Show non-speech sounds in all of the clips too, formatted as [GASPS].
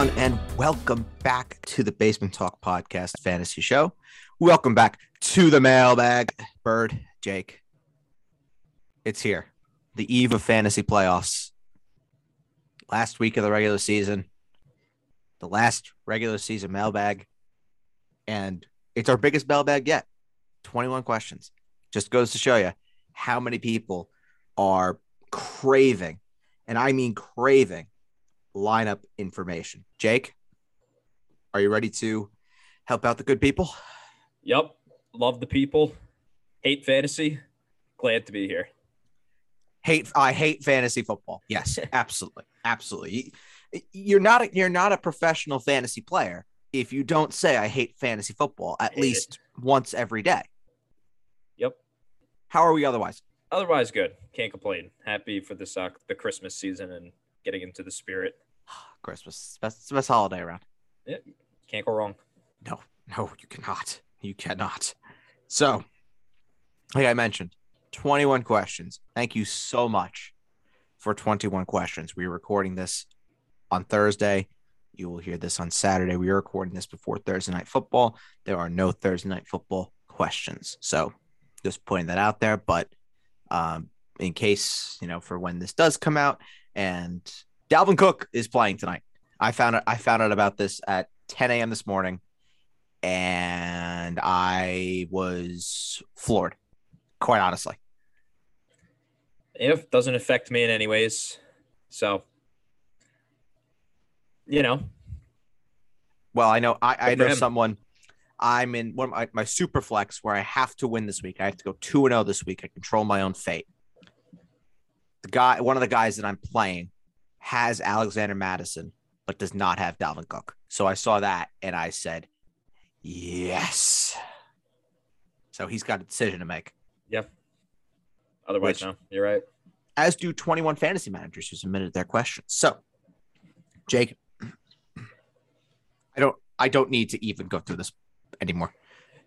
Everyone, and welcome back to the Basement Talk Podcast Fantasy Show. Welcome back to the mailbag. Bird, Jake, it's here. The eve of fantasy playoffs. Last week of the regular season, the last regular season mailbag, and it's our biggest mailbag yet 21 questions. Just goes to show you how many people are craving, and I mean craving, lineup information. Jake, are you ready to help out the good people? Yep. Love the people. Hate fantasy. Glad to be here. Hate I hate fantasy football. Yes, [LAUGHS] absolutely. Absolutely. You're not a, you're not a professional fantasy player if you don't say I hate fantasy football at Hate least once every day. Yep. How are we otherwise? Otherwise, good. Can't complain. Happy for the uh, the Christmas season and getting into the spirit. [GASPS] Christmas. Best, best holiday around. Can't go wrong. No, no, you cannot. You cannot. So, like I mentioned, 21 questions. Thank you so much for 21 questions. We're recording this on Thursday. You will hear this on Saturday. We are recording this before Thursday night football. There are no Thursday night football questions. So, just putting that out there. But um, in case, you know, for when this does come out, and Dalvin Cook is playing tonight. I found it. I found out about this at 10 a.m. this morning, and I was floored, quite honestly. It doesn't affect me in any ways. So, you know, Well, I know I, I know him. someone. I'm in one of my, my super flex where I have to win this week. I have to go two and zero this week. I control my own fate. Guy, one of the guys that I'm playing, has Alexander Mattison, but does not have Dalvin Cook. So I saw that and I said, yes. So he's got a decision to make. Yep. Otherwise, Which- no. You're right. as do 21 fantasy managers who submitted their questions. So, Jake, I don't I don't need to even go through this anymore.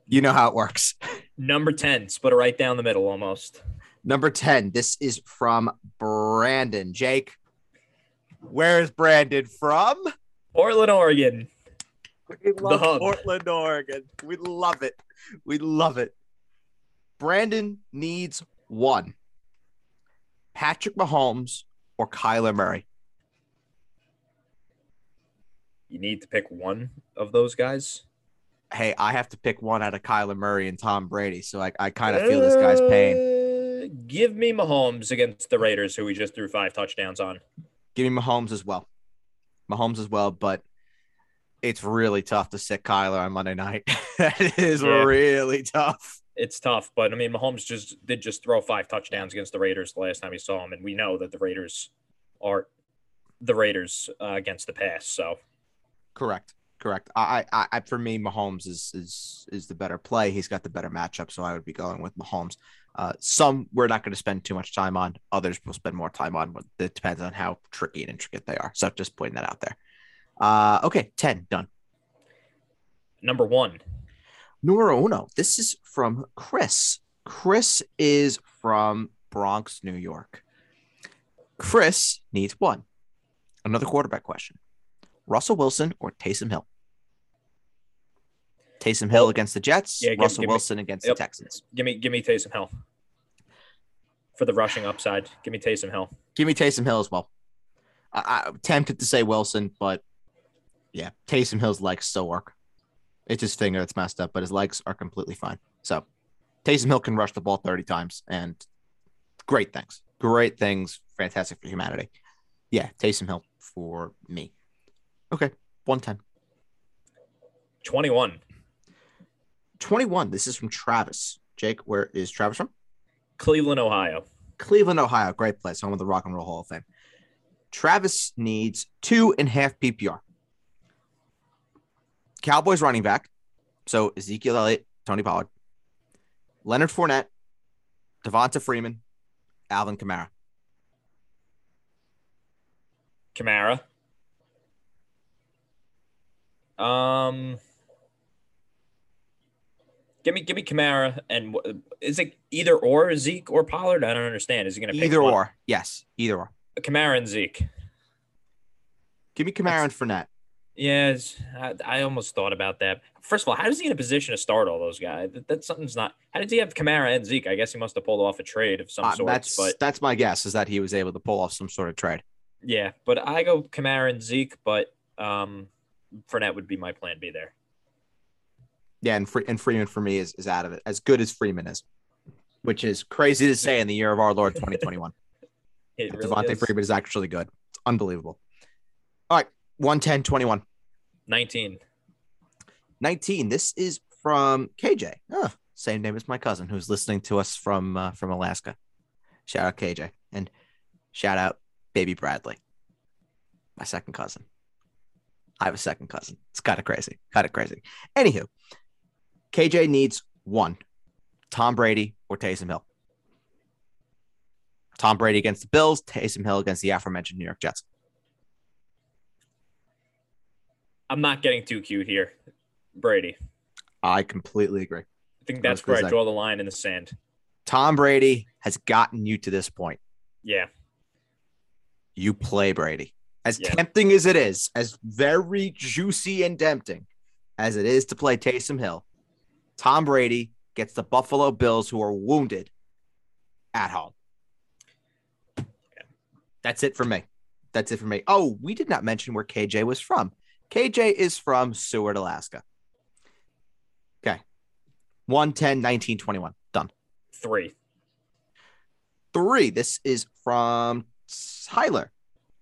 You know how it works. Number 10, split it right down the middle almost. Number 10, this is from Brandon. Jake, where is Brandon from? Portland, Oregon. We love hub. Portland, Oregon. We love it. We love it. Brandon needs one. Patrick Mahomes or Kyler Murray. You need to pick one of those guys. hey, I have to pick one out of Kyler Murray and Tom Brady. So I, I kind of feel this guy's pain. Give me Mahomes against the Raiders, who we just threw five touchdowns on. Give me Mahomes as well. Mahomes as well, but it's really tough to sit Kyler on Monday night. [LAUGHS] that is Yeah. really tough. It's tough, but I mean, Mahomes just did just throw five touchdowns against the Raiders the last time he saw him, and we know that the Raiders are the Raiders uh, against the pass. So Correct. Correct. I, I, I, for me, Mahomes is is is the better play. He's got the better matchup, so I would be going with Mahomes. Uh, some we're not going to spend too much time on. Others we'll spend more time on. It depends on how tricky and intricate they are. So just pointing that out there. Uh, okay, ten done. number one, Numero uno. This is from Chris. Chris is from Bronx, New York. Chris needs one. Another quarterback question. Russell Wilson or Taysom Hill? Taysom Hill against the Jets. yeah, give- Russell give me- Wilson against yep. the Texans. give me give me Taysom Hill for the rushing upside. Give me Taysom Hill. Give me Taysom Hill as well. I, I'm tempted to say Wilson, but yeah, Taysom Hill's legs still work. It's his finger that's messed up, but his legs are completely fine. So Taysom Hill can rush the ball 30 times and great things. Great things. Fantastic for humanity. Yeah, Taysom Hill for me. Okay, 110. Twenty one, 21. This is from Travis. Jake, where is Travis from? Cleveland, Ohio. Cleveland, Ohio. Great place. Home of the Rock and Roll Hall of Fame. Travis needs two and a half PPR. Cowboys running back. So Ezekiel Elliott, Tony Pollard, Leonard Fournette, Devonta Freeman, Alvin Kamara. Kamara. Um, give me give me Kamara and is it either or Zeke or Pollard? I don't understand. Is he going to pick Either one? or. Yes, either or. Kamara and Zeke? Give me Kamara and Fournette. Yeah, I, I, almost thought about that. First of all, how does he in a position to start all those guys? That, that's something's not. How did he have Kamara and Zeke? I guess he must have pulled off a trade of some uh, sort. That's but that's my guess is that he was able to pull off some sort of trade. Yeah, but I go Kamara and Zeke, but um, Fournette would be my plan B there. Yeah, and, Free, and Freeman for me is, is out of it. As good as Freeman is, which is crazy to say in the year of our Lord 2021. [LAUGHS] it really Devonta is. Freeman is actually good. It's unbelievable. All right, 110 21. 19. 19. This is from KJ. Oh, same name as my cousin who's listening to us from uh, from Alaska. Shout out KJ and shout out baby Bradley, my second cousin. I have a second cousin. It's kind of crazy. Kind of crazy. Anywho, KJ needs one Tom Brady or Taysom Hill. Tom Brady against the Bills, Taysom Hill against the aforementioned New York Jets. I'm not getting too cute here. Brady. I completely agree. I think that's where I draw the line in the sand. Tom Brady has gotten you to this point. Yeah. You play Brady. As Yeah. tempting as it is, as very juicy and tempting as it is to play Taysom Hill, Tom Brady gets the Buffalo Bills, who are wounded, at home. That's it for me. That's it for me. Oh, we did not mention where KJ was from. KJ is from Seward, Alaska. Okay. 110, 19, 21. Done. Three. Three. This is from Tyler.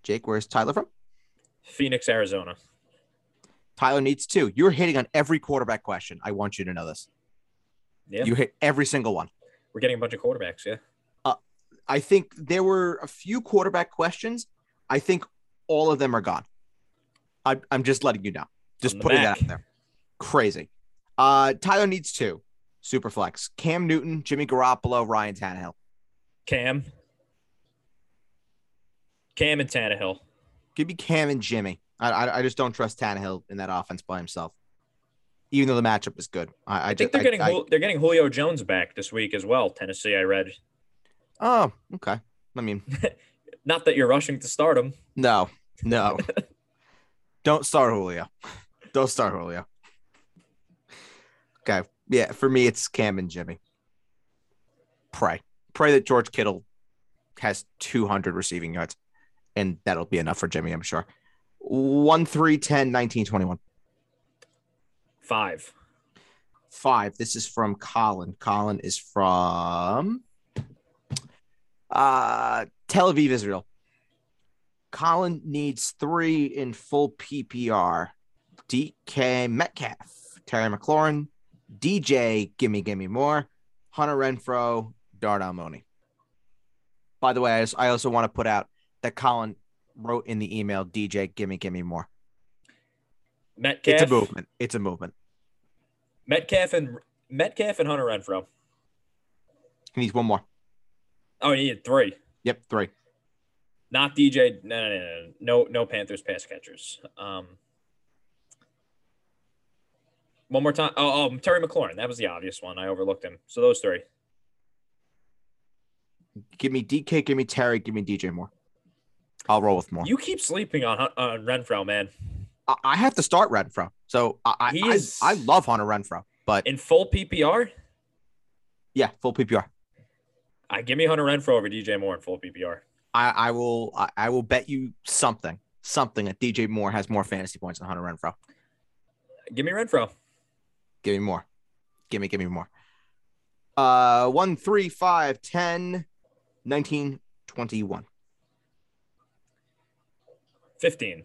Jake, where's Tyler from? Phoenix, Arizona. Tyler needs two. You're hitting on every quarterback question. I want you to know this. Yeah. You hit every single one. We're getting a bunch of quarterbacks. Yeah. I think there were a few quarterback questions. I think all of them are gone. I, I'm just letting you know. Just putting back. that out there. Crazy. Uh, Tyler needs two. Superflex. Cam Newton, Jimmy Garoppolo, Ryan Tannehill. Cam. Cam and Tannehill. Give me Cam and Jimmy. I, I, just don't trust Tannehill in that offense by himself. Even though the matchup is good. I, I, I think just- they're getting they're getting Julio Jones back this week as well. Tennessee, I read. Oh, okay. I mean, [LAUGHS] Not that you're rushing to start him. no, no. [LAUGHS] Don't start Julio. Don't start Julio. Okay. Yeah, for me, it's Cam and Jimmy. Pray. Pray that George Kittle has 200 receiving yards, and that'll be enough for Jimmy, I'm sure. 1 3 10 19 21. Five. Five. This is from Colin. Colin is from uh, Tel Aviv, Israel. Colin needs three in full PPR. DK Metcalf, Terry McLaurin, DJ, gimme, gimme more, Hunter Renfrow, Darnell Mooney. By the way, I, I also want to put out that Colin wrote in the email, DJ, gimme, gimme more. Metcalf. It's a movement. It's a movement. Metcalf and Metcalf and Hunter Renfrow. He needs one more. Oh, he needed three. Yep, three. Not DJ. No, no, no, no, no, no Panthers pass catchers. Um, one more time. Oh, oh, Terry McLaurin. That was the obvious one. I overlooked him. So those three. Give me DK, give me Terry, give me DJ Moore. I'll roll with more. You keep sleeping on on Renfrow, man. I, I have to start Renfrow. So I I, He I- is- I love Hunter Renfrow, but In full PPR, yeah, full PPR. I give me Hunter Renfrow over DJ Moore in full PPR. I, I will I, I will bet you something something that DJ Moore has more fantasy points than Hunter Renfrow. Give me Renfrow. Give me more. Give me give me more. Uh, one, three, five, 10, 19, 21. 15.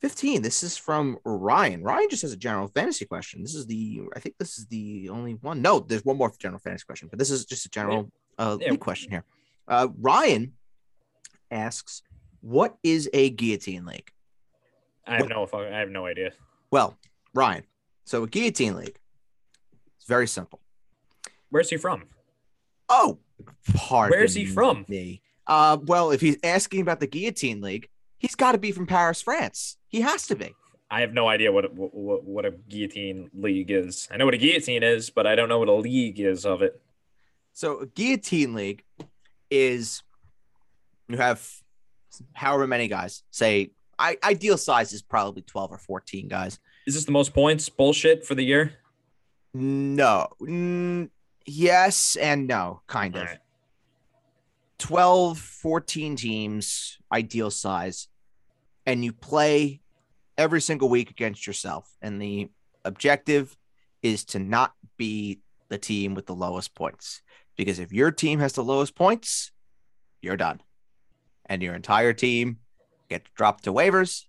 15. This is from Ryan. Ryan just has a general fantasy question. This is the, I think this is the only one. No, there's one more general fantasy question, but this is just a general uh, Yeah. league question here. Uh, Ryan asks, What is a guillotine league? I have no I have no idea. Well, Ryan, so a guillotine league, it's very simple. Where's he from? Oh, pardon Where's he from? Me. Uh, well, if he's asking about the guillotine league, he's got to be from Paris, France. He has to be. I have no idea what what, what a guillotine league is. I know what a guillotine is, but I don't know what a league is of it. So a guillotine league is you have however many guys. Say I, ideal size is probably 12 or 14 guys. Is this the most points bullshit for the year? No. Mm, yes and no, kind of. All right. 12, 14 teams, ideal size, and you play every single week against yourself. And the objective is to not be the team with the lowest points. Because if your team has the lowest points, you're done. And your entire team gets dropped to waivers,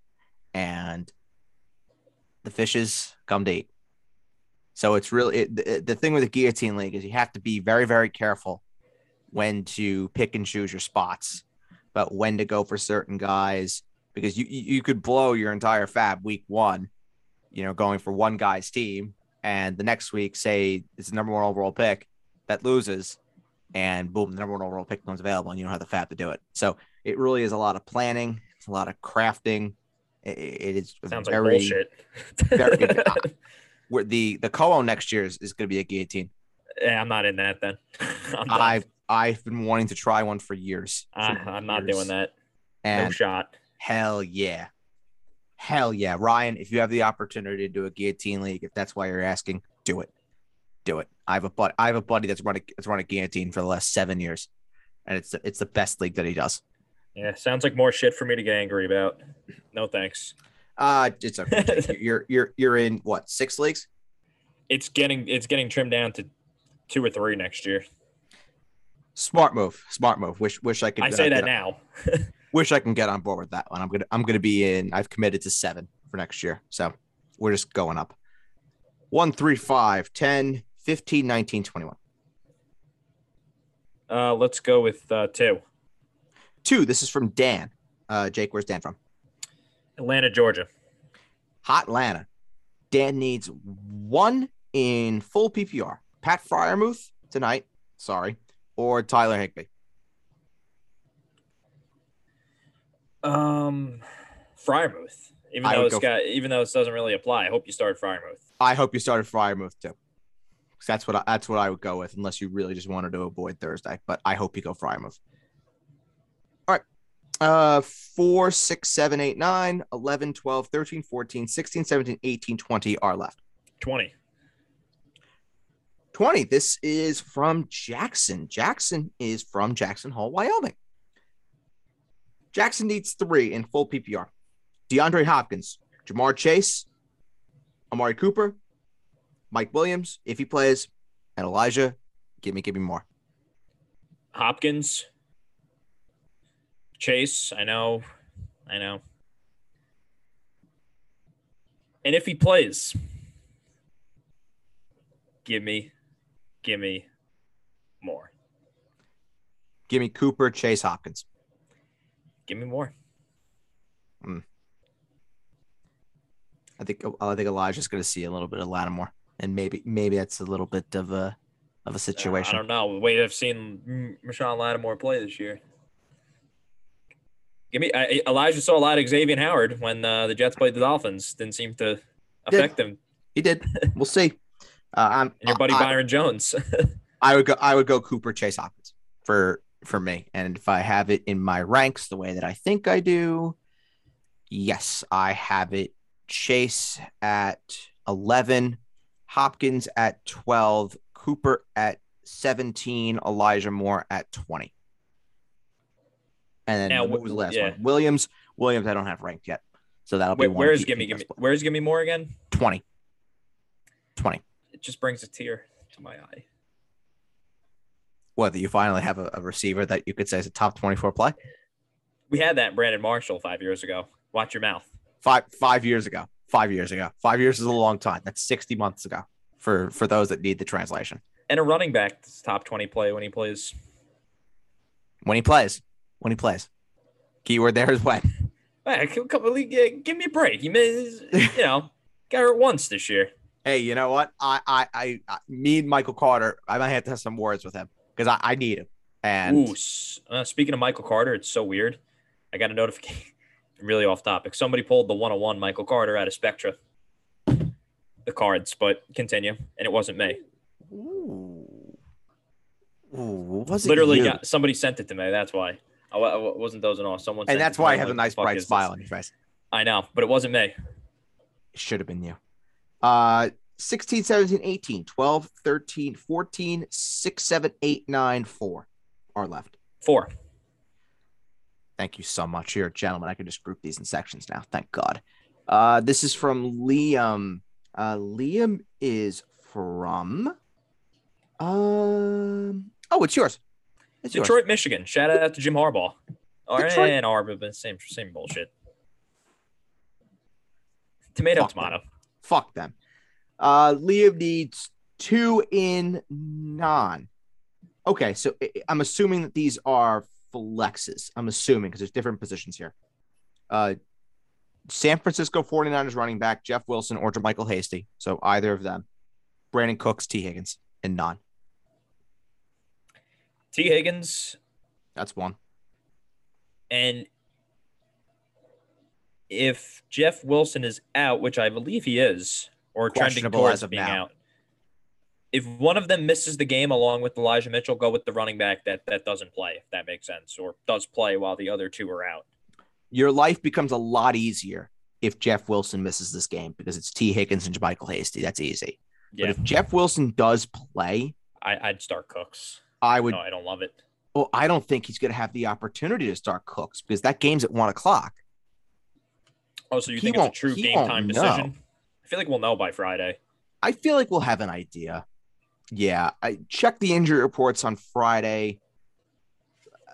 and the fishes come to eat. So it's really it, the, the thing with the guillotine league is you have to be very, very careful when to pick and choose your spots, but when to go for certain guys because you you could blow your entire fab week one, you know, going for one guy's team, and the next week say it's the number one overall pick that loses, and boom, the number one overall pick becomes available, and you don't have the fab to do it. So it really is a lot of planning, it's a lot of crafting. It, it is Sounds like very, bullshit. very- [LAUGHS] where the the co next year is, is going to be a guillotine. yeah, I'm not in that then. [LAUGHS] Not. I've been wanting to try one for years. For I'm not doing that. No And shot. hell yeah, hell yeah, Ryan. If you have the opportunity to do a guillotine league, if that's why you're asking, do it, do it. I have a buddy. I have a buddy that's run a that's run a guillotine for the last seven years, and it's it's the best league that he does. Yeah, sounds like more shit for me to get angry about. No thanks. Uh it's okay. [LAUGHS] you're you're you're in what six leagues? It's getting it's getting trimmed down to two or three next year. Smart move, smart move. Wish wish I could. I uh, say get that now. [LAUGHS] wish I can get on board with that one. I'm gonna I'm gonna be in. I've committed to seven for next year, so we're just going up. One, three, five, 10, 15, 19, 21. Uh, let's go with uh, two. Two. This is from Dan. Uh, Jake, where's Dan from? Atlanta, Georgia. Hot Atlanta. Dan needs one in full PPR. Pat Freiermuth tonight. Sorry, or Tyler Higby. Um, Freiermuth. Even I though it's got, even though this doesn't really apply, I hope you start Freiermuth. I hope you started Freiermuth too. That's what I, that's what I would go with, unless you really just wanted to avoid Thursday. But I hope you go Freiermuth. All right. Uh 4, 6, 7, 8, 9, 11, 12, 13, 14, 16, 17, 18, 20 are left. Twenty. 20. This is from Jackson. Jackson is from Jackson Hole, Wyoming. Jackson needs three in full PPR. DeAndre Hopkins, Ja'Marr Chase, Amari Cooper, Mike Williams, if he plays, and Elijah. Give me, give me more. Hopkins. Chase. I know. I know. And if he plays, give me, give me more. Give me Cooper, Chase, Hopkins. Give me more. I think I think Elijah's going to see a little bit of Lattimore, and maybe maybe that's a little bit of a of a Uh, situation. I don't know. Way I've seen Rashawn Lattimore play this year. Give me I, Elijah saw a lot of Xavier Howard when uh, the Jets played the Dolphins. Didn't seem to affect him. He did. We'll see. Uh, I'm And your buddy I- Byron Jones. [LAUGHS] I would go. I would go Cooper, Chase, Hopkins for for me. And if I have it in my ranks the way that I think I do, yes, I have it. Chase at eleven, Hopkins at twelve, Cooper at seventeen, Elijah Moore at twenty. And then Now, what was the last yeah. one? Williams. Williams, I don't have ranked yet, so that'll be Wait, one. where's give me give me where's give me more again? 20. 20. It just brings a tear to my eye. Whether you finally have a, a receiver that you could say is a top 24 play. We had that Brandon Marshall five years ago. Watch your mouth. five five years ago. Five years ago. Five years is a long time. That's sixty months ago. For for those that need the translation. And a running back that's top twenty play when he plays. When he plays, when he plays. Keyword there is when. [LAUGHS] Hey, come, come, give me a break. He may, you know, got hurt once this year. Hey, you know what? I I I, I me and Michael Carter. I might have to have some words with him because I, I need him. And Ooh, uh, speaking of Michael Carter, it's so weird. I got a notification, [LAUGHS] really off topic. Somebody pulled the 101 Michael Carter out of Spectra, the cards, but continue. And it wasn't me. Ooh. Ooh, was it Literally, you? got, somebody sent it to me. That's why. I, I wasn't dozing off. Someone And that's why. I have a nice bright smile on your face. I know, but it wasn't me. It should have been you. Uh 16, 17, 18, 12, 13, 14, 6, 7, 8, 9, 4 are left. Four. Thank you so much. Here, gentlemen. I can just group these in sections now. Thank God. Uh, this is from Liam. Uh, Liam is from. Um. Oh, it's yours. It's yours. Detroit, Michigan. Shout out to Jim Harbaugh. Or Detroit- Ann Arbor, but same same bullshit. Tomato, Fuck tomato. Fuck them. Uh, Liam needs two in non. Okay, so I'm assuming that these are flexes. I'm assuming because there's different positions here. Uh, San Francisco 49ers running back Jeff Wilson or Michael Hasty. So either of them. Brandin Cooks, Tee Higgins, and non. Tee Higgins That's one. and if Jeff Wilson is out, which I believe he is, or trending towards being now. out, if one of them misses the game along with Elijah Mitchell, go with the running back that that doesn't play, if that makes sense, or does play while the other two are out. Your life becomes a lot easier if Jeff Wilson misses this game because it's Tee Higgins and Michael Hasty. That's easy. Yeah, But if Jeff Wilson does play, I, I'd start Cooks. I would No, I don't love it. Well, I don't think he's going to have the opportunity to start Cooks because that game's at one o'clock. Oh, so you He think it's a true game time know. decision? I feel like we'll know by Friday. I feel like we'll have an idea. Yeah, I checked the injury reports on Friday. Uh,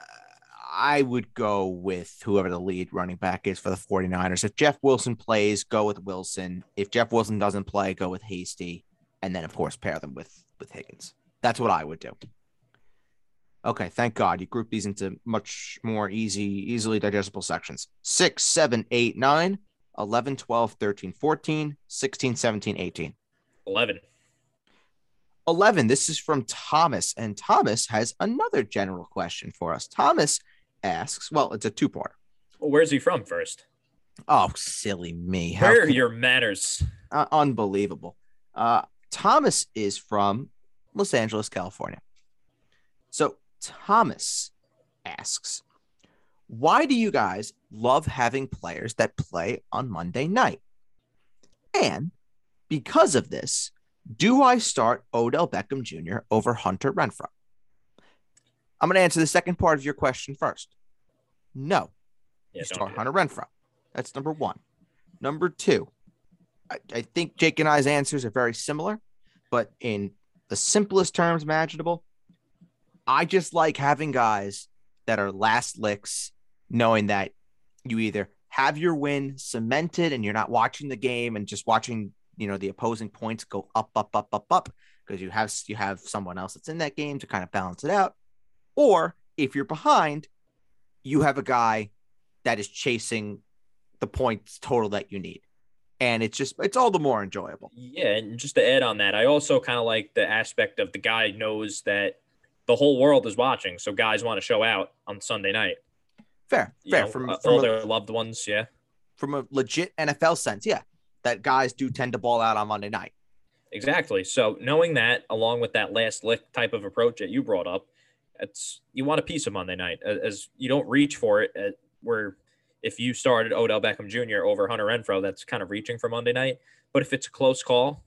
I would go with whoever the lead running back is for the 49ers. If Jeff Wilson plays, go with Wilson. If Jeff Wilson doesn't play, go with Hasty. And then, of course, pair them with, with Higgins. That's what I would do. Okay, thank God. You group these into much more easy, easily digestible sections. 6, 7, 8, 9, 11, 12, 13, 14, 16, 17, 18. Eleven. 11. This is from Thomas, and Thomas has another general question for us. Thomas asks, well, it's a two part. Well, where's he from first? Oh, silly me. How Where are your manners? uh, unbelievable. Uh, Thomas is from Los Angeles, California. So Thomas asks, why do you guys love having players that play on Monday night? And because of this, do I start Odell Beckham Jr. over Hunter Renfrow? I'm going to answer the second part of your question first. No, Yeah, you start do Hunter Renfrow. That's number one. Number two, I, I think Jake and I's answers are very similar, but in the simplest terms imaginable, I just like having guys that are last licks, knowing that you either have your win cemented and you're not watching the game and just watching, you know, the opposing points go up, up, up, up, up, because you have you have someone else that's in that game to kind of balance it out. Or if you're behind, you have a guy that is chasing the points total that you need. And it's just it's all the more enjoyable. Yeah, and just to add on that, I also kind of like the aspect of the guy knows that the whole world is watching, so guys want to show out on Sunday night. Fair, You fair. know, from uh, from all a, their loved ones, yeah, from a legit NFL sense, yeah, that guys do tend to ball out on Monday night. exactly. So knowing that, along with that last lick type of approach that you brought up, it's you want a piece of Monday night as, as you don't reach for it. At, where if you started Odell Beckham Jr. over Hunter Renfrow, that's kind of reaching for Monday night. But if it's a close call,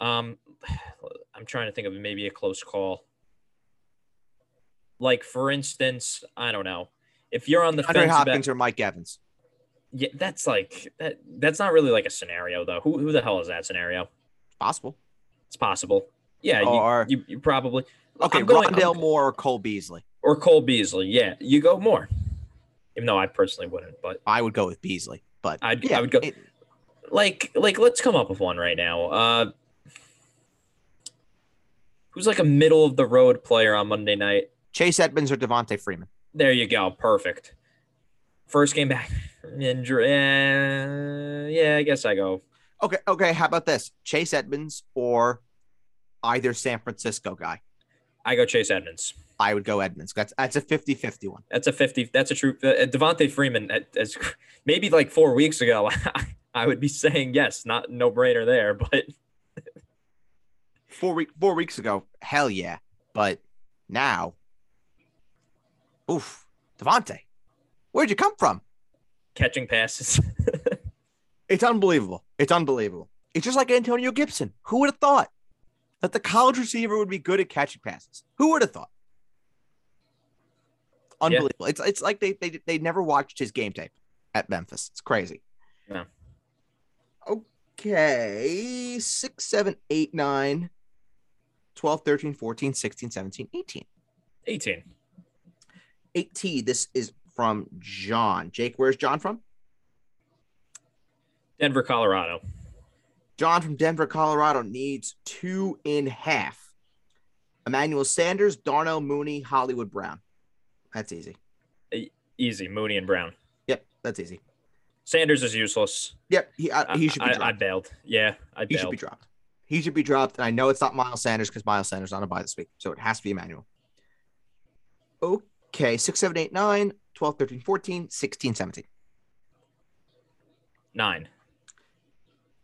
um, [SIGHS] I'm trying to think of maybe a close call. Like for instance, I don't know. If you're on the Andre fence about- Hopkins or Mike Evans. yeah, that's like that. That's not really like a scenario though. Who who the hell is that scenario? Possible. It's possible. Yeah, you, Or- you, you probably Okay, I'm going- Rondale I'm- Moore or Cole Beasley. or Cole Beasley. Yeah, you go more. Even though I personally wouldn't, but I would go with Beasley, but I'd- yeah, I would go- it- like like let's come up with one right now. Uh, who's like a middle of the road player on Monday night? Chase Edmonds or Devonta Freeman. There you go. Perfect. First game back. Injury. Yeah, yeah, I guess I go. Okay, okay. How about this? Chase Edmonds or either San Francisco guy. I go Chase Edmonds. I would go Edmonds. That's that's a 50-50 one. That's a 50. That's a true. Uh, Devonta Freeman, at- as maybe like four weeks ago, [LAUGHS] I would be saying yes, not no brainer there. But Four week four weeks ago, hell yeah. But now, oof. Devonta, where'd you come from? Catching passes. [LAUGHS] It's unbelievable. It's unbelievable. It's just like Antonio Gibson. Who would have thought that the college receiver would be good at catching passes? Who would have thought? Unbelievable. It's it's like they they they never watched his game tape at Memphis. It's crazy. Yeah. Okay. 6, 7, 8, 9, 12, 13, 14, 16, 17, 18. 18. 18. This is from John. Jake, where's John from? Denver, Colorado. John from Denver, Colorado needs two in half. Emmanuel Sanders, Darnell Mooney, Hollywood Brown. That's easy. Easy. Mooney and Brown. Yep, that's easy. Sanders is useless. Yep, he, uh, he should be I, dropped. I, I bailed. Yeah, I bailed. he should be dropped. He should be dropped. And I know it's not Miles Sanders because Miles Sanders is on a bye this week. So it has to be Emmanuel. Okay, 6, 7, 8, 9, 12, 13, 14, 16, 17. Nine.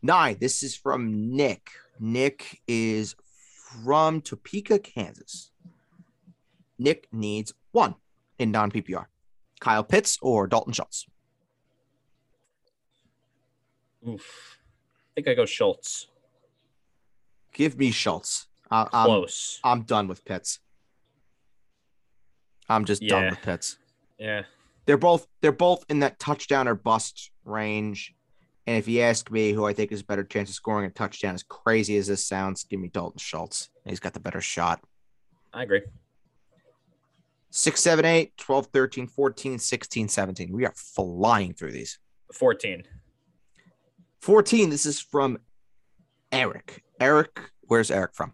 Nine. This is from Nick. Nick is from Topeka, Kansas. Nick needs one in non PPR. Kyle Pitts or Dalton Schultz. Oof. I think I go Schultz. Give me Schultz. I, I'm, Close. I'm done with Pitts. I'm just done with Pitts. yeah. They're both they're both in that touchdown or bust range. And if you ask me who I think has a better chance of scoring a touchdown, as crazy as this sounds, give me Dalton Schultz. He's got the better shot. I agree. 6, 7, 8, 12, 13, 14, 16, 17. We are flying through these. 14. 14. This is from Eric. Eric, where's Eric from?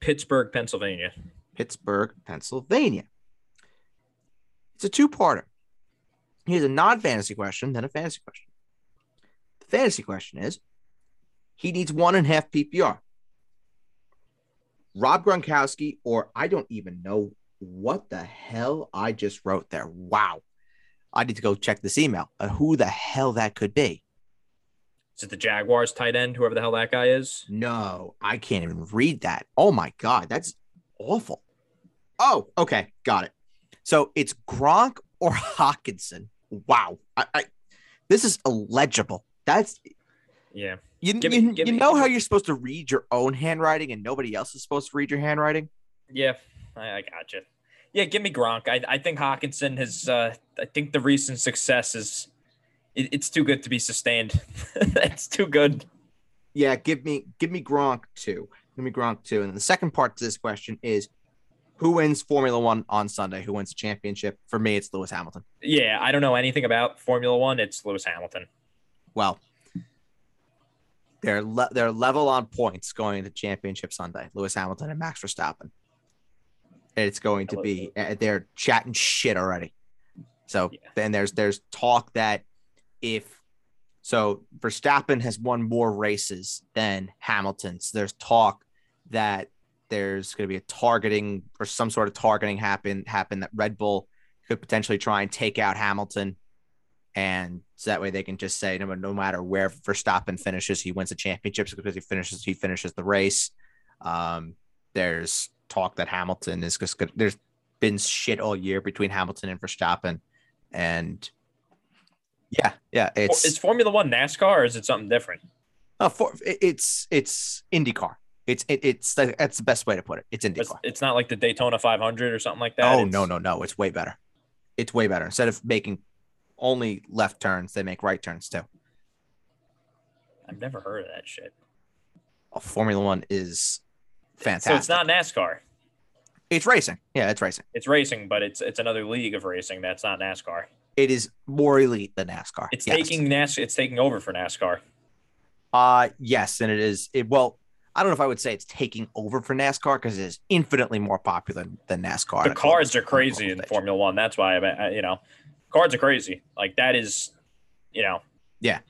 Pittsburgh, Pennsylvania. Pittsburgh, Pennsylvania. It's a two parter. Here's a non fantasy question, then a fantasy question. The fantasy question is he needs one and a half PPR. Rob Gronkowski, or I don't even know what the hell I just wrote there. Wow. I need to go check this email. Uh, who the hell that could be? Is it the Jaguars tight end, whoever the hell that guy is? No, I can't even read that. Oh my God, that's awful. Oh, okay, got it. So it's Gronk or Hockenson. Wow. I, I this is illegible. That's Yeah. you, Give me- you, you me- know how you're supposed to read your own handwriting and nobody else is supposed to read your handwriting? Yeah. I, I got you. Yeah, give me Gronk. I, I think Hockenson has. Uh, I think the recent success is. It, it's too good to be sustained. [LAUGHS] it's too good. Yeah, give me give me Gronk too. Give me Gronk too. And the second part to this question is who wins Formula One on Sunday? Who wins the championship? For me, it's Lewis Hamilton. Yeah, I don't know anything about Formula One. It's Lewis Hamilton. Well, they're le- they're level on points going into championship Sunday. Lewis Hamilton and Max Verstappen. It's going to be uh, they're chatting shit already. So Yeah. then there's there's talk that if so Verstappen has won more races than Hamilton. So there's talk that there's going to be a targeting or some sort of targeting happen happen that Red Bull could potentially try and take out Hamilton and so that way they can just say no, no matter where Verstappen finishes, he wins the championships because he finishes he finishes the race. Um, there's talk that Hamilton is just good. There's been shit all year between Hamilton and Verstappen, and yeah, yeah, it's is Formula One NASCAR or is it something different? uh, for, it's it's IndyCar. It's it, it's the, that's the best way to put it. It's It's, IndyCar. it's not like the Daytona 500 or something like that. Oh It's- no no no! It's way better. It's way better. Instead of making only left turns, they make right turns too. I've never heard of that shit. Oh, Formula One is fantastic. So it's not NASCAR. It's racing. Yeah, it's racing. It's racing, but it's it's another league of racing that's not NASCAR. It is more elite than NASCAR. It's Yes. taking NAS. It's taking over for NASCAR. Uh yes, and it is. It well, I don't know if I would say it's taking over for NASCAR because it is infinitely more popular than NASCAR. The cards are crazy in. Formula One. That's why I, I you know, cards are crazy. Like that is, you know, Yeah.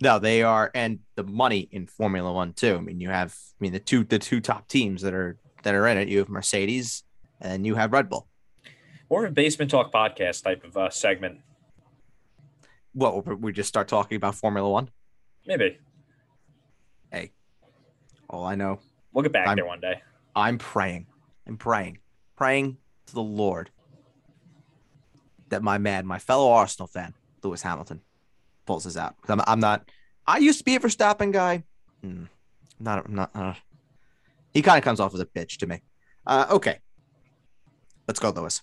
No, they are, and the money in Formula One too. I mean, you have, I mean, the two the two top teams that are that are in it. You have Mercedes, and you have Red Bull. more of a basement talk podcast type of uh, segment. What we just start talking about Formula One? Maybe All I know, we'll get back I'm- there one day. I'm praying. I'm praying, praying to the Lord that my man, my fellow Arsenal fan, Lewis Hamilton, pulls this out. I'm, I'm not. I used to be a Verstappen guy. Mm, not. I'm not. Uh, he kind of comes off as a bitch to me. Uh, okay. Let's go, Lewis.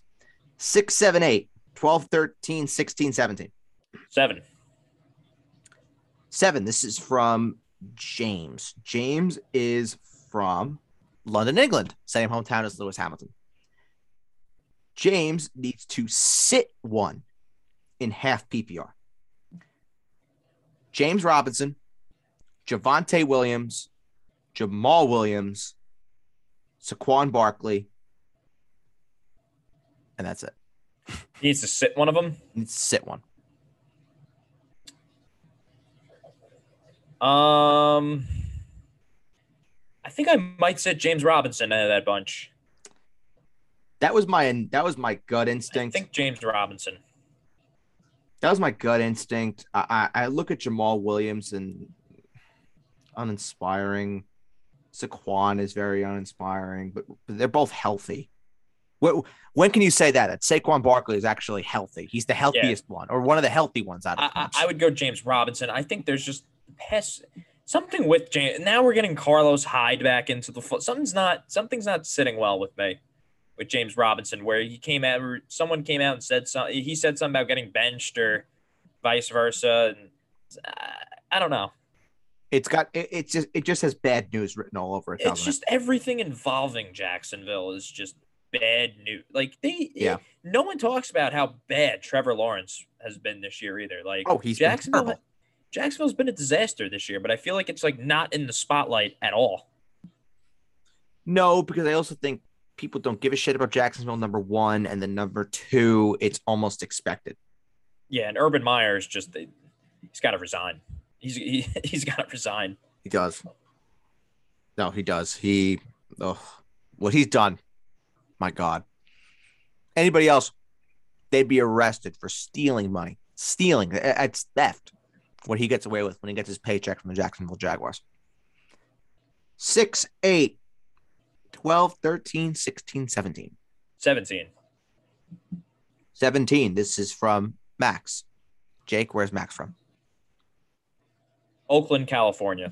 6, 7, 8, 12, 13, 16, 17. Seven. Seven. This is from James. James is from London, England, same hometown as Lewis Hamilton. James needs to sit one in half PPR. James Robinson, Javonte Williams, Jamaal Williams, Saquon Barkley, and that's it. He needs to sit one of them. He needs to sit one. Um, I think I might sit James Robinson out of that bunch. That was my that was my gut instinct. I think James Robinson. that was my gut instinct. I, I, I look at Jamaal Williams and uninspiring. Saquon is very uninspiring, but, but they're both healthy. When, when can you say that? That Saquon Barkley is actually healthy. He's the healthiest one, or one of the healthy ones out of I, I. I would go James Robinson. I think there's just pest something with James. Now we're getting Carlos Hyde back into the foot. Something's not something's not sitting well with me with James Robinson, where he came out, someone came out and said something. He said something about getting benched or vice versa, and uh, I don't know. It's got it, it's just it just has bad news written all over it. It's just everything involving Jacksonville is just bad news. Like they, Yeah. no one talks about how bad Trevor Lawrence has been this year either. Like, Oh, he's been Jacksonville. Jacksonville's been a disaster this year, but I feel like it's like not in the spotlight at all. No, because I also think people don't give a shit about Jacksonville number one, and then number two, it's almost expected. Yeah, and Urban Meyer is just he's got to resign. He's he, [LAUGHS] he's got to resign. He does. No, he does. He, oh, what he's done. My God. Anybody else, they'd be arrested for stealing money. Stealing. It's theft. What he gets away with when he gets his paycheck from the Jacksonville Jaguars. 6, 8, 12, 13, 16, 17. Seventeen. 17. This is from Max. Jake, where's Max from? Oakland, California.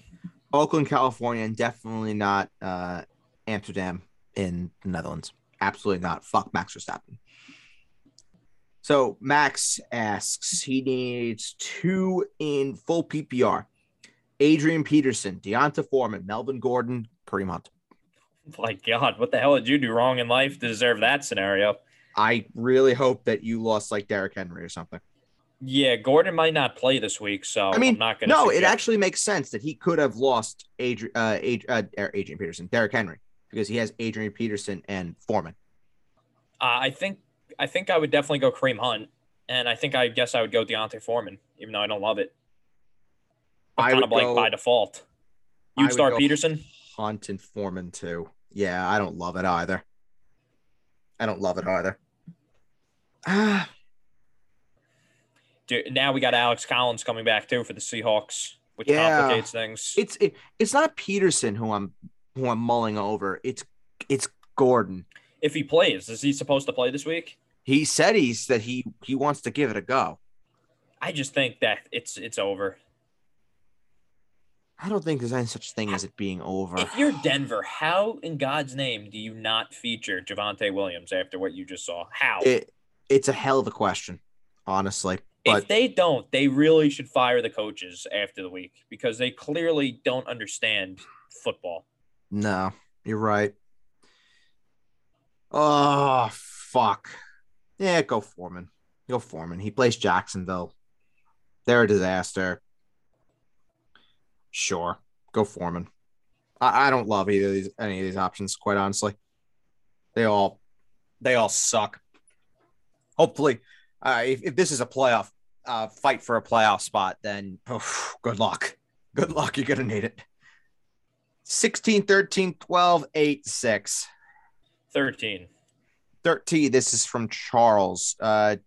Oakland, California, and definitely not uh, Amsterdam in the Netherlands. Absolutely not. Fuck Max Verstappen. So Max asks, he needs two in full PPR. Adrian Peterson, D'Onta Foreman, Melvin Gordon, Kareem Hunt. My God, what the hell did you do wrong in life to deserve that scenario? I really hope that you lost like Derrick Henry or something. Yeah, Gordon might not play this week, so I mean, I'm not going to. No, it actually makes sense that he could have lost Adrian, uh, uh, Adrian Peterson, Derrick Henry, because he has Adrian Peterson and Foreman. Uh, I think I think I would definitely go Kareem Hunt, and I think I guess I would go D'Onta Foreman, even though I don't love it. I kind would of like go- by default. You would start Peterson. Hunt and Foreman too. Yeah, I don't love it either. I don't love it either. Ah, [SIGHS] Dude, now we got Alex Collins coming back too for the Seahawks, which Yeah. complicates things. it's it, it's not Peterson who I'm who I'm mulling over. It's it's Gordon. if he plays, is he supposed to play this week? He said he's that he he wants to give it a go. I just think that it's it's over. I don't think there's any such thing as it being over. If you're Denver, how in God's name do you not feature Javonte Williams after what you just saw? How? It it's a hell of a question, honestly. if they don't, they really should fire the coaches after the week because they clearly don't understand football. no, you're right. Oh fuck. Yeah, go Foreman. Go Foreman. He plays Jacksonville. They're a disaster. Sure. Go Foreman. I, I don't love either of these any of these options, quite honestly. They all they all suck. Hopefully, uh, if, if this is a playoff uh, fight for a playoff spot, then oof, good luck. Good luck. You're gonna need it. 16, 13, 12, 8, 6. 13. 13. This is from Charles. Uh,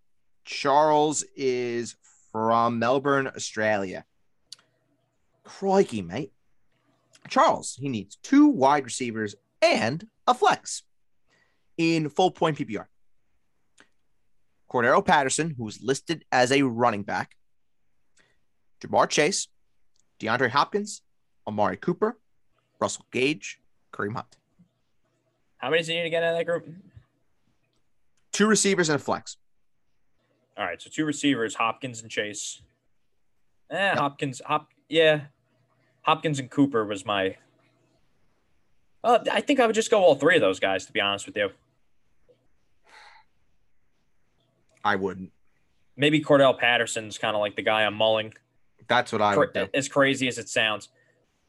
Charles is from Melbourne, Australia. Crikey, mate. Charles, he needs two wide receivers and a flex in full point PPR. Cordarrelle Patterson, who's listed as a running back, Ja'Marr Chase, DeAndre Hopkins, Amari Cooper, Russell Gage, Kareem Hunt. How many do you need to get out of that group? Two receivers and a flex. All right, so two receivers, Hopkins and Chase. Eh, yep. Hopkins, Hop, yeah, Hopkins and Cooper was my. Uh, I think I would just go all three of those guys. To be honest with you, I wouldn't. Maybe Cordarrelle Patterson's kind of like the guy I'm mulling. That's what I would do. As crazy as it sounds,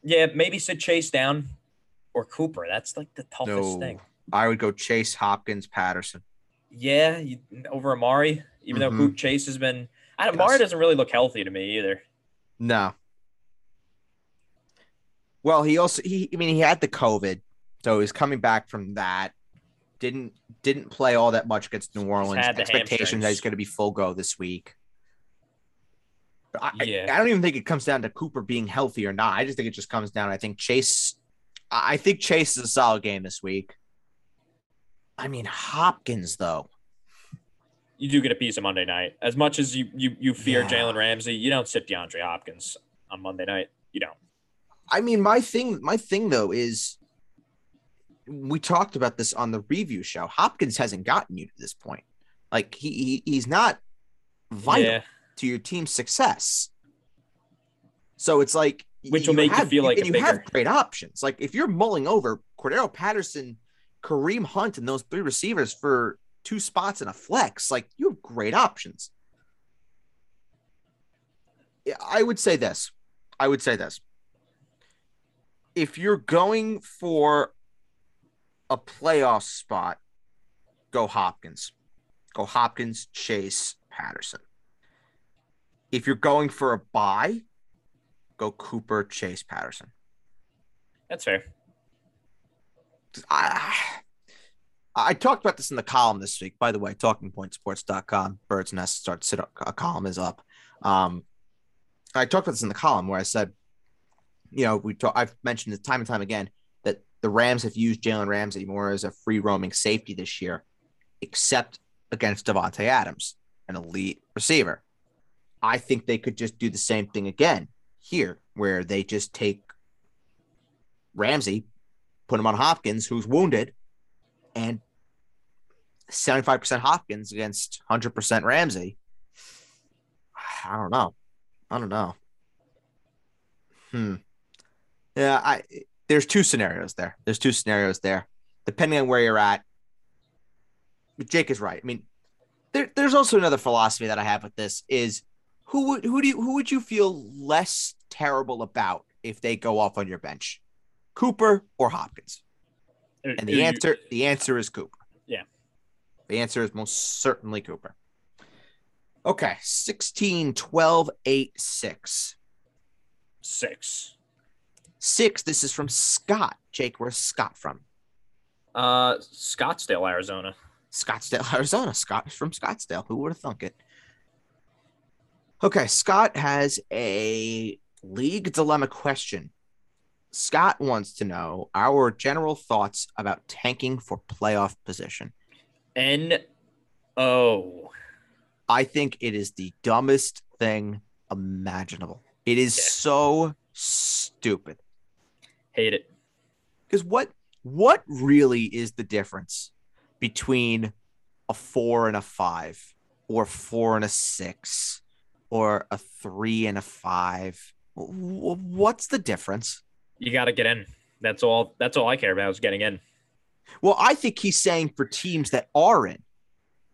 yeah, maybe sit Chase down or Cooper. That's like the toughest no, thing. I would go Chase Hopkins Patterson. Yeah, you, over Amari, even mm-hmm. though Hoop Chase has been. I, Amari yes. doesn't really look healthy to me either. No. Well, he also he I mean he had the COVID, so he's coming back from that. Didn't didn't play all that much against New Orleans. Expectations that he's going to be full go this week. But I, yeah. I, I don't even think it comes down to Cooper being healthy or not. I just think it just comes down. I think Chase. I think Chase is a solid game this week. I mean Hopkins though. You do get a piece of Monday night. As much as you you you fear yeah. Jalen Ramsey, you don't sit DeAndre Hopkins on Monday night. You don't. I mean, my thing, my thing though is we talked about this on the review show. Hopkins hasn't gotten you to this point. Like he, he he's not vital yeah. to your team's success. So it's like which will make have, you feel like you bigger... have great options. Like if you're mulling over Cordarrelle Patterson, Kareem Hunt, and those three receivers for two spots and a flex, like you have great options. I would say this. I would say this if you're going for a playoff spot, go Hopkins. Go Hopkins, Chase, Patterson. If you're going for a buy, go Cooper, Chase, Patterson. That's fair. I, I talked about this in the column this week. By the way, talkingpointsports.com, Bird's Nest starts sit a column is up. Um, I talked about this in the column where I said you know, we talk, I've mentioned this time and time again that the Rams have used Jalen Ramsey more as a free roaming safety this year, except against Davante Adams, an elite receiver. I think they could just do the same thing again here, where they just take Ramsey, put him on Hopkins, who's wounded, and 75% Hopkins against 100% Ramsey. I don't know. I don't know. Hmm. Yeah, I there's two scenarios there. There's two scenarios there, depending on where you're at. Jake is right. I mean, there, there's also another philosophy that I have with this is who would who do you who would you feel less terrible about if they go off on your bench, Cooper or Hopkins? And the answer the answer is Cooper. Yeah. The answer is most certainly Cooper. Okay, 16, 12, 8, 6. 6. Six, this is from Scott. Jake, where's Scott from? Uh, Scottsdale, Arizona. Scottsdale, [LAUGHS] Arizona. Scott is from Scottsdale. Who would have thunk it? Okay, Scott has a league dilemma question. Scott wants to know our general thoughts about tanking for playoff position. N O. I think it is the dumbest thing imaginable. It is yeah. so stupid. Hate it. Because what what really is the difference between a four and a five, or four and a six, or a three and a five? What's the difference? You got to get in. That's all. That's all I care about is getting in. Well, I think he's saying for teams that are in.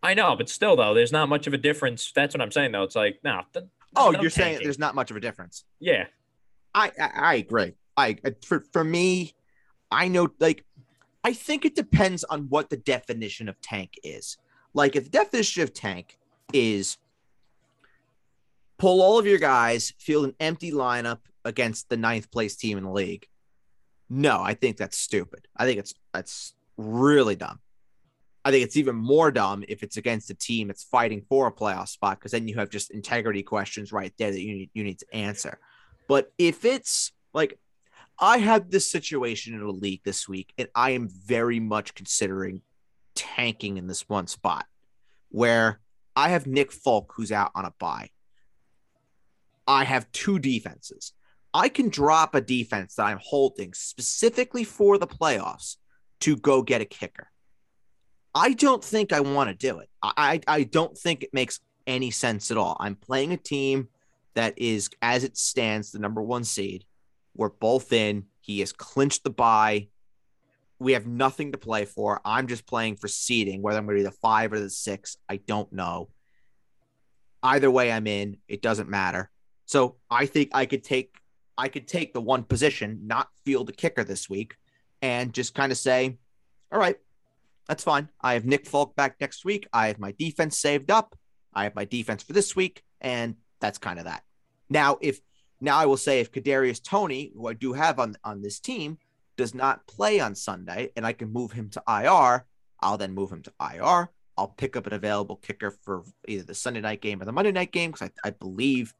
I know, but still, though, there's not much of a difference. That's what I'm saying, though. It's like, no. oh, you're tanking. saying there's not much of a difference. Yeah. I, I, I agree. I for for me, I know like I think it depends on what the definition of tank is. Like if the definition of tank is pull all of your guys, field an empty lineup against the ninth place team in the league. No, I think that's stupid. I think it's that's really dumb. I think it's even more dumb if it's against a team that's fighting for a playoff spot because then you have just integrity questions right there that you need you need to answer. But if it's like I had this situation in a league this week, and I am very much considering tanking in this one spot where I have Nick Folk who's out on a bye. I have two defenses. I can drop a defense that I'm holding specifically for the playoffs to go get a kicker. I don't think I want to do it. I, I don't think it makes any sense at all. I'm playing a team that is, as it stands, the number one seed. We're both in. He has clinched the bye. We have nothing to play for. I'm just playing for seeding, whether I'm going to be the five or the six. I don't know. Either way, I'm in. It doesn't matter. So I think I could take I could take the one position, not field a kicker this week, and just kind of say, all right, that's fine. I have Nick Folk back next week. I have my defense saved up. I have my defense for this week, and that's kind of that. Now, if now I will say if Kadarius Toney, who I do have on on this team, does not play on Sunday, and I can move him to IR, I'll then move him to IR. I'll pick up an available kicker for either the Sunday night game or the Monday night game because I, I believe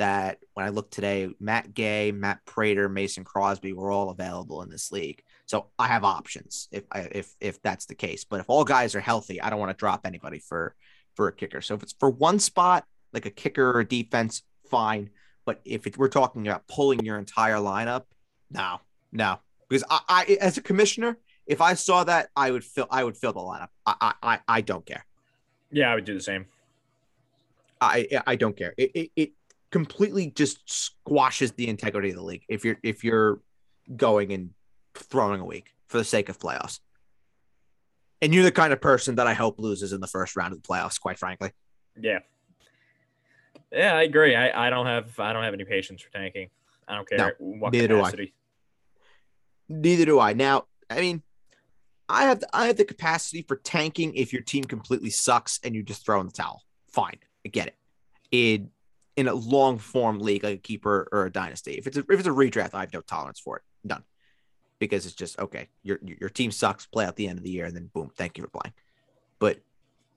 that when I look today, Matt Gay, Matt Prater, Mason Crosby were all available in this league. So I have options if I, if if that's the case. But if all guys are healthy, I don't want to drop anybody for for a kicker. So if it's for one spot, like a kicker or a defense, fine. But if it, we're talking about pulling your entire lineup, no, no, because I, I as a commissioner, if I saw that, I would fill I would fill the lineup. I I I don't care. Yeah, I would do the same. I I don't care. It, it, it completely just squashes the integrity of the league if you're if you're going and throwing a week for the sake of playoffs. And you're the kind of person that I hope loses in the first round of the playoffs, quite frankly. Yeah. Yeah, I agree. I, I don't have I don't have any patience for tanking. I don't care no, what neither capacity. Do I. Neither do I. Now, I mean, I have the, I have the capacity for tanking if your team completely sucks and you just throw in the towel. Fine, I get it. It in a long form league like a keeper or a dynasty. If it's a, if it's a redraft, I have no tolerance for it. Done. Because it's just okay. Your your team sucks. Play out the end of the year, and then boom, thank you for playing. But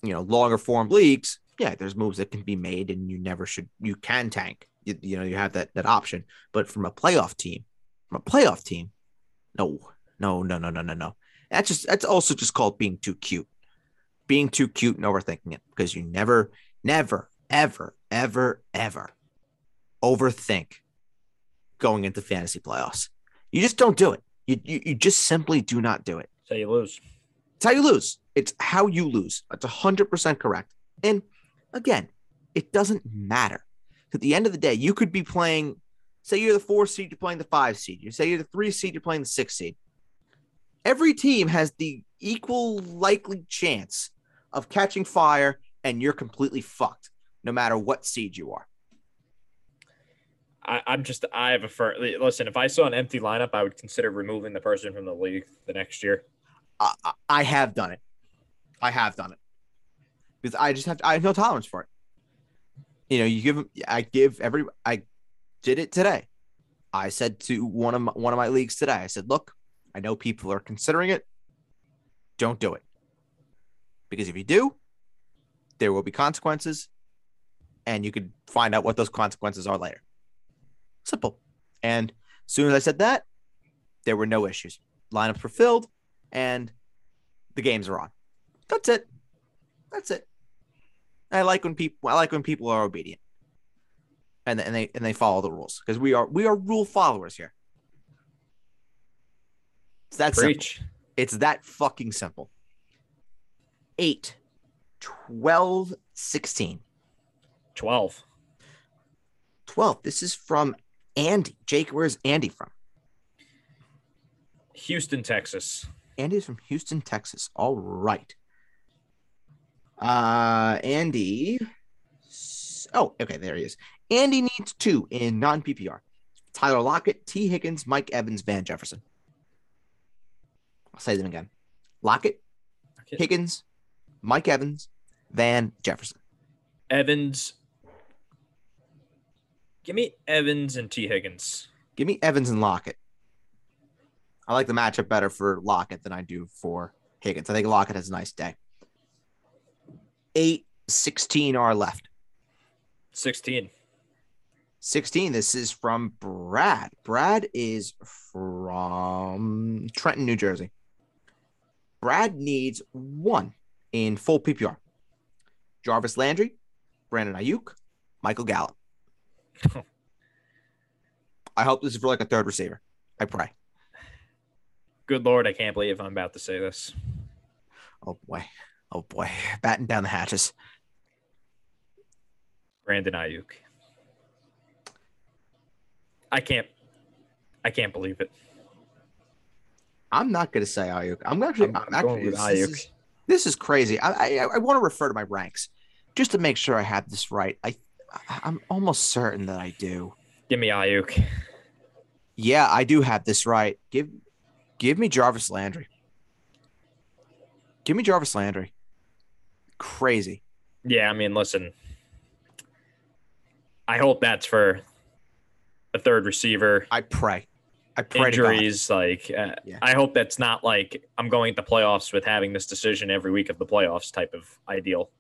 you know, longer form leagues, yeah, there's moves that can be made, and you never should. You can tank. You, you know, you have that that option. But from a playoff team, from a playoff team, no, no, no, no, no, no, no. That's just that's also just called being too cute. Being too cute and overthinking it because you never, never, ever, ever, ever overthink going into fantasy playoffs. You just don't do it. You, you, you just simply do not do it. So you lose. It's how you lose. It's how you lose. That's 100% correct. And again, it doesn't matter. At the end of the day, you could be playing, say you're the four seed, you're playing the five seed. You say you're the three seed, you're playing the six seed. Every team has the equal likely chance of catching fire, and you're completely fucked no matter what seed you are. I, am just I have a firm listen. If I saw an empty lineup, I would consider removing the person from the league the next year. I, I have done it. I have done it because I just have to, I have no tolerance for it. You know, you give I give every I did it today. I said to one of my, one of my leagues today. I said, "Look, I know people are considering it. Don't do it because if you do, there will be consequences, and you could find out what those consequences are later. Simple. And as soon as I said that, there were no issues. Lineups were filled, and the games are on. That's it. That's it. I like when people I like when people are obedient, and and they and they follow the rules because we are we are rule followers here. It's that Preach. simple. It's that fucking simple. 8, 12, 16. 12. 12. This is from Andy. Jake, where's Andy from? Houston, Texas. Andy's from Houston, Texas. All right. Uh, Andy. Oh, okay, there he is. Andy needs two in non PPR Tyler Lockett, T. Higgins, Mike Evans, Van Jefferson. I'll say them again Lockett. Higgins, Mike Evans, Van Jefferson. Evans, Give me Evans and T. Higgins. Give me Evans and Lockett. I like the matchup better for Lockett than I do for Higgins. I think Lockett has a nice day. Eight, 16 are left. 16. 16. This is from Brad. Brad is from Trenton, New Jersey. Brad needs one in full PPR. Jarvis Landry, Brandon Aiyuk, Michael Gallup. [LAUGHS] I hope this is for like a third receiver. I pray. Good lord, I can't believe I'm about to say this. Oh boy. Oh boy. Batten down the hatches. Brandon Aiyuk. I can't. I can't believe it. I'm not going to say Aiyuk. I'm actually. I'm- I'm, actually this, Aiyuk. Is, this is crazy. I I, I want to refer to my ranks just to make sure I have this right. I I'm almost certain that I do. Give me Aiyuk. Yeah, I do have this right. Give give me Jarvis Landry. Give me Jarvis Landry. Crazy. Yeah, I mean, listen. I hope that's for a third receiver. I pray. I pray Injuries, like uh, Yeah. I hope that's not like I'm going to the playoffs with having this decision every week of the playoffs type of ideal.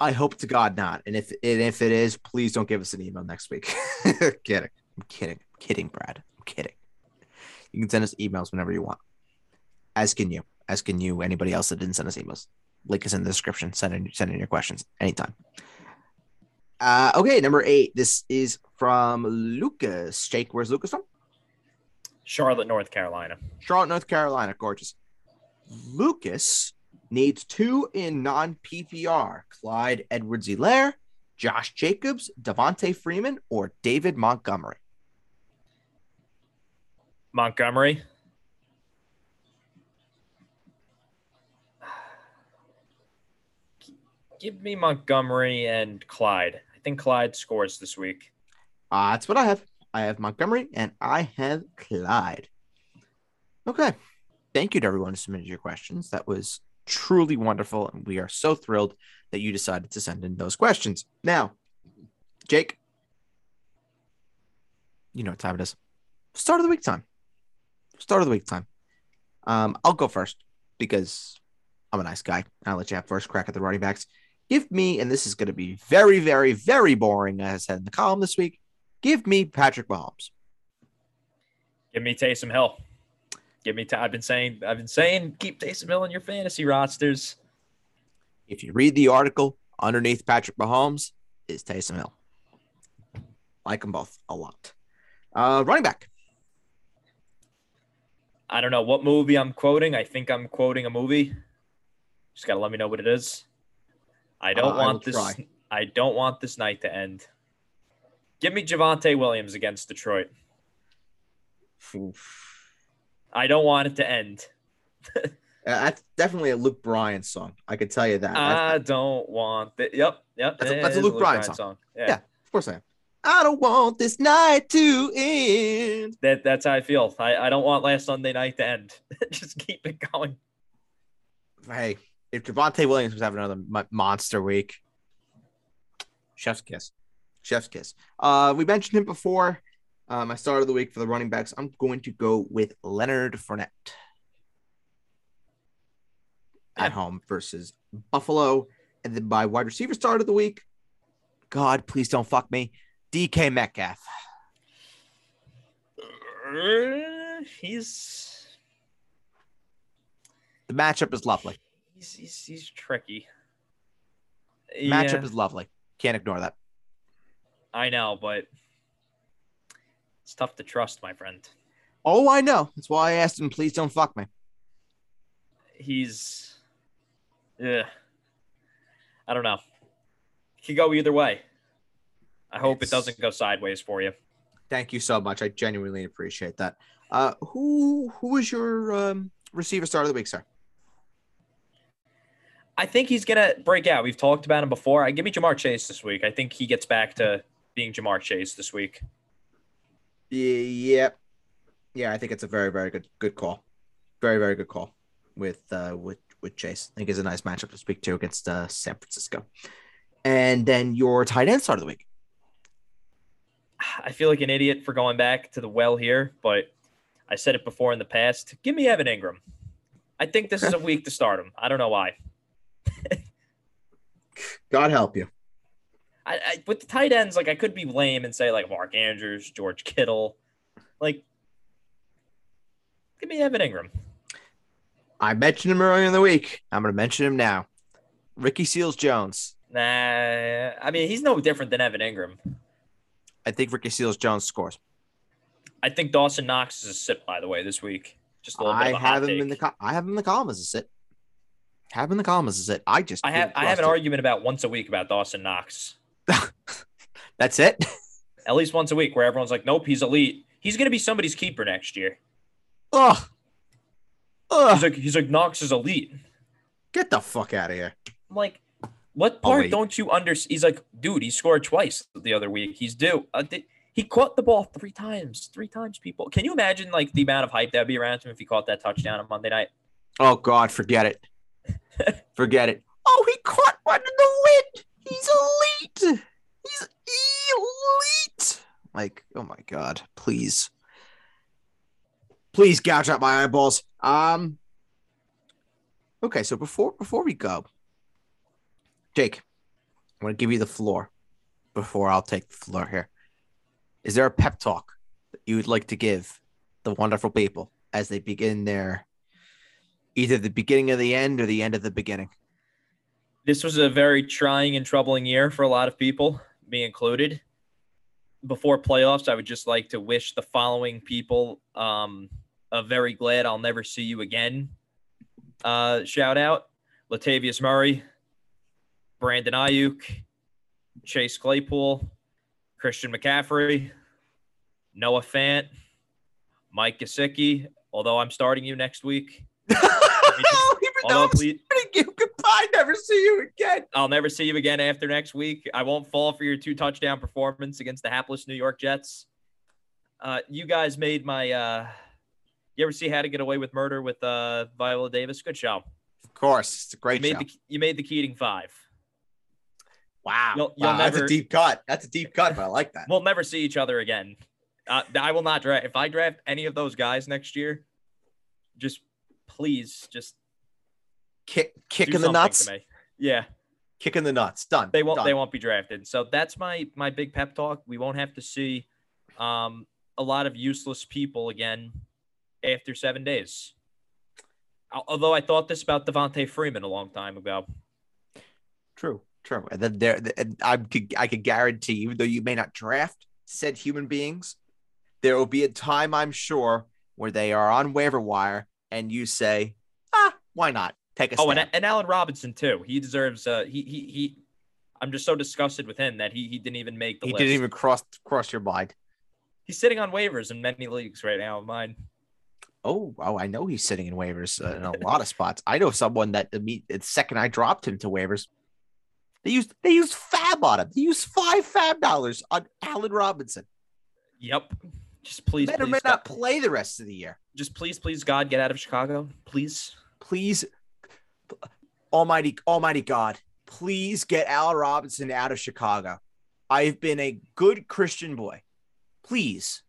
I hope to God not. And if and if it is, please don't give us an email next week. [LAUGHS] kidding. I'm kidding. I'm kidding, Brad. I'm kidding. You can send us emails whenever you want. As can you. As can you. Anybody else that didn't send us emails. Link is in the description. Send in send in your questions anytime. Uh, okay, number eight. This is from Lucas. Jake, where's Lucas from? Charlotte, North Carolina. Charlotte, North Carolina. Gorgeous. Lucas needs two in non PPR Clyde Edwards Helaire, Josh Jacobs, Devonta Freeman, or David Montgomery. Montgomery. Give me Montgomery and Clyde. I think Clyde scores this week. Uh, that's what I have. I have Montgomery and I have Clyde. Okay. Thank you to everyone who submitted your questions. That was truly wonderful. And we are so thrilled that you decided to send in those questions. Now, Jake, you know what time it is. Start of the week time. Start of the week time. Um, I'll go first because I'm a nice guy. I'll let you have first crack at the running backs. Give me, and this is going to be very, very, very boring, as I said in the column this week. Give me Patrick Mahomes. Give me Taysom Hill. Give me. i I've been saying. I've been saying. Keep Taysom Hill in your fantasy rosters. If you read the article underneath Patrick Mahomes is Taysom Hill. Like them both a lot. Uh, running back. I don't know what movie I'm quoting. I think I'm quoting a movie. Just gotta let me know what it is. I don't Uh, I want this. try. I don't want this night to end. Give me Javonte Williams against Detroit. I don't want it to end. Uh, that's definitely a Luke Bryan song. I can tell you that. That's- I don't want it. Yep, yep. That's a- that's a is Luke Bryan song. Yeah. Yeah. of course I am. I don't want this night to end. That that's how I feel. I, I don't want last Sunday night to end. [LAUGHS] Just keep it going. Hey, if Javonte Williams was having another monster week, chef's kiss. Chef's kiss. Uh, we mentioned him before. Uh, my start of the week for the running backs. I'm going to go with Leonard Fournette Yeah. at home versus Buffalo, and then my wide receiver start of the week. God, please don't fuck me. DK Metcalf. Uh, He's The matchup is lovely. he's he's, he's tricky. Matchup Yeah, is lovely. Can't ignore that. I know, but it's tough to trust, my friend. Oh, I know. That's why I asked him, please don't fuck me. He's, yeah, I don't know. He could go either way. I hope It's- it doesn't go sideways for you. Thank you so much. I genuinely appreciate that. Uh, who who was your um, receiver start of the week, sir? I think he's gonna break out. We've talked about him before. I give me Ja'Marr Chase this week. I think he gets back to being Ja'Marr Chase this week. Yep. Yeah, I think it's a very very good good call. Very very good call with uh with with Chase. I think it's a nice matchup to speak to against uh, San Francisco. And then your tight end start of the week. I feel like an idiot for going back to the well here, but I said it before in the past. Give me Evan Engram. I think this is a [LAUGHS] week to start him. I don't know why. [LAUGHS] God help you. I, I with the tight ends, like I could be lame and say like Mark Andrews, George Kittle, like give me Evan Engram. I mentioned him earlier in the week. I'm going to mention him now. Ricky Seals Jones Nah, I mean he's no different than Evan Engram. I think Ricky Seals Jones scores. I think Dawson Knox is a sit by the way this week. Just a little bit I of a have him take. in the co- I have him in the column as a sit. Have him in the column as a sit. I just I have I have an argument about once a week about Dawson Knox. That's it. [LAUGHS] At least once a week where everyone's like, nope, he's elite. He's gonna be somebody's keeper next year. Ugh. He's like he's like Knox is elite. Get the fuck out of here. I'm like, what part don't you understand? He's like, dude, he scored twice the other week. He's due. Uh, th- he caught the ball three times. Three times, people. Can you imagine like the amount of hype that'd be around him if he caught that touchdown on Monday night? Oh God, forget it. [LAUGHS] forget it. Oh, he caught one in the wind. He's elite. He's elite. Like, oh my God, please. Please gouge out my eyeballs. Um Okay, so before before we go, Jake, I'm gonna give you the floor before I'll take the floor here. Is there a pep talk that you would like to give the wonderful people as they begin their either the beginning of the end or the end of the beginning? This was a very trying and troubling year for a lot of people, me included. Before playoffs, I would just like to wish the following people um, a very glad I'll never see you again uh, shout out Latavius Murray, Brandon Aiyuk, Chase Claypool, Christian McCaffrey, Noah Fant, Mike Gesicki, although I'm starting you next week. [LAUGHS] Although please, you, goodbye, never see you again. I'll never see you again after next week. I won't fall for your two touchdown performance against the hapless New York Jets. Uh, you guys made my. Uh, you ever see How to Get Away with Murder with uh, Viola Davis? Good show. Of course, it's a great You show. made the you made the Keating Five. wow, You'll- you'll wow, that's a deep cut. That's a deep cut, but I like that. We'll never see each other again. Uh, I will not draft. If I draft any of those guys next year, just please, just Kick, do kick in the nuts. Yeah, kicking the nuts. Done. they won't. Done. They won't be drafted. So that's my my big pep talk. We won't have to see um, a lot of useless people again after seven days. Although I thought this about Devonta Freeman a long time ago. True, true. And then there, and I could, I could guarantee, even though you may not draft said human beings, there will be a time, I'm sure, where they are on waiver wire, and you say, ah, why not take a Oh, and, and Allen Robinson too. He deserves. Uh, he he he. I'm just so disgusted with him that he he didn't even make the he list. didn't even cross cross your mind. He's sitting on waivers in many leagues right now. Mine. Oh, oh, I know he's sitting in waivers uh, in a lot of spots. I know someone that the second I dropped him to waivers, they used they used fab on him. They used five fab dollars on Allen Robinson. Yep. Just please, May please, may God, not play the rest of the year. just please, please, God, get out of Chicago, please. Please, Almighty Almighty God, please get Allen Robinson out of Chicago. I've been a good Christian boy. Please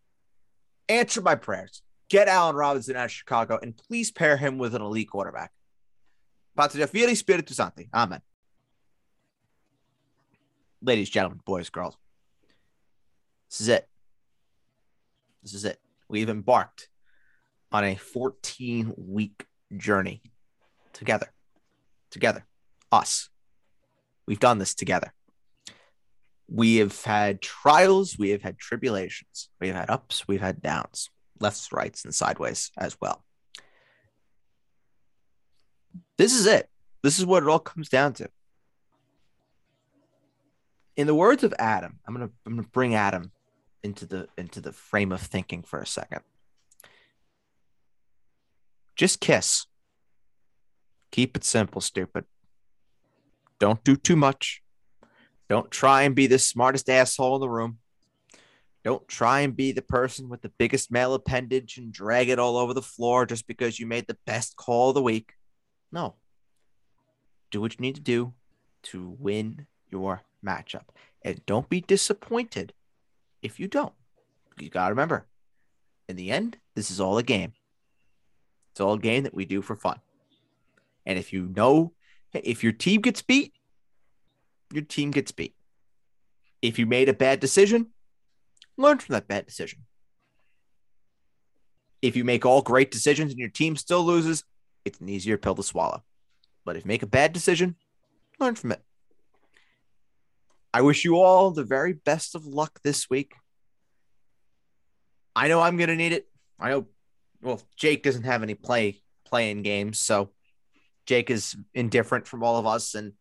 answer my prayers. Get Allen Robinson out of Chicago and please pair him with an elite quarterback. Patria Filii Spiritus Sancti. Amen. Ladies, gentlemen, boys, girls. This is it. This is it. We've embarked on a 14 week journey together. Together. Us. We've done this together. We have had trials, we have had tribulations, we've had ups, we've had downs, lefts, rights, and sideways as well. This is it. This is what it all comes down to. In the words of Adam, I'm gonna I'm gonna bring Adam into the into the frame of thinking for a second. Just kiss. Keep it simple, stupid. Don't do too much. Don't try and be the smartest asshole in the room. Don't try and be the person with the biggest male appendage and drag it all over the floor just because you made the best call of the week. No. Do what you need to do to win your matchup. And don't be disappointed if you don't. You got to remember, in the end, this is all a game. It's all a game that we do for fun. And if you know, if your team gets beat, your team gets beat. If you made a bad decision, learn from that bad decision. If you make all great decisions and your team still loses, it's an easier pill to swallow. But if you make a bad decision, learn from it. I wish you all the very best of luck this week. I know I'm gonna need it. I know. Well, Jake doesn't have any play playing games, so Jake is indifferent from all of us and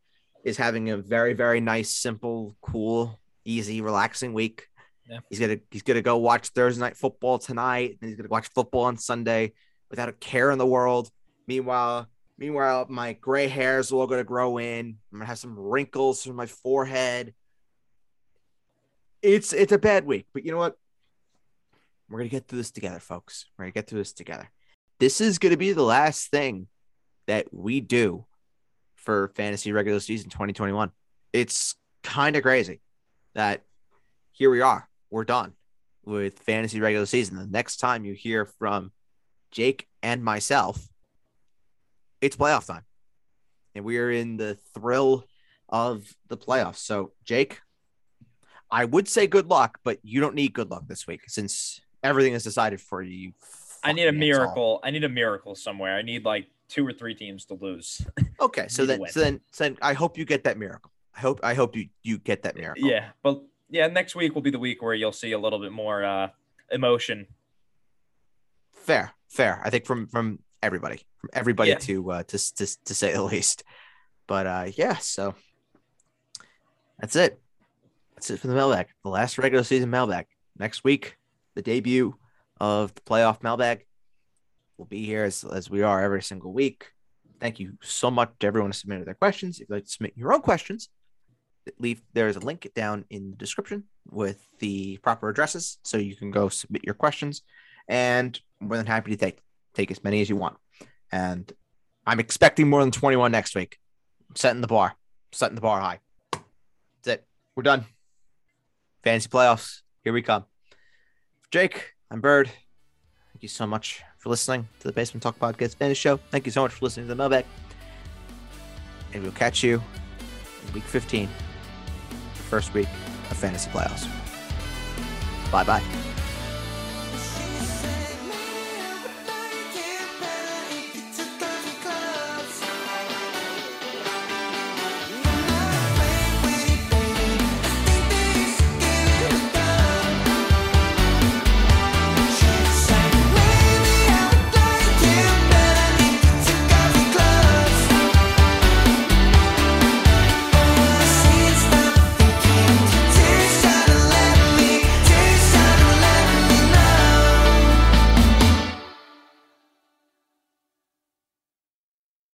is having a very very nice, simple, cool, easy, relaxing week. Yeah. He's gonna he's gonna go watch Thursday night football tonight, and he's gonna watch football on Sunday without a care in the world. Meanwhile, meanwhile, my gray hairs are all gonna grow in. I'm gonna have some wrinkles from my forehead. It's it's a bad week, but you know what? We're gonna get through this together, folks. We're gonna get through this together. This is gonna be the last thing that we do for fantasy regular season 2021. It's kind of crazy that here we are. We're done with fantasy regular season. The next time you hear from Jake and myself, it's playoff time. And we are in the thrill of the playoffs. So, Jake, I would say good luck, but you don't need good luck this week since everything is decided for you. you I need a miracle. I need a miracle somewhere. I need like two or three teams to lose. [LAUGHS] Okay, so then, so then, so then, I hope you get that miracle. I hope, I hope you you get that miracle. yeah, but yeah, next week will be the week where you'll see a little bit more uh emotion. fair, fair. I think from from everybody, from everybody Yeah. to uh to, to to say the least. But uh yeah, so that's it. That's it for the mailbag. The last regular season mailbag. Next week, the debut of the playoff mailbag. We'll be here as, as we are every single week. Thank you so much to everyone who submitted their questions. If you'd like to submit your own questions, leave there's a link down in the description with the proper addresses so you can go submit your questions and more than happy to take take as many as you want. And I'm expecting more than 21 next week. I'm setting the bar, setting the bar high. That's it. We're done. Fantasy playoffs. Here we come. Jake, I'm Bird. Thank you so much for listening to the Basement Talk Podcast Fantasy Show. Thank you so much for listening to the mailbag. And we'll catch you in week 15, the first week of fantasy playoffs. Bye bye.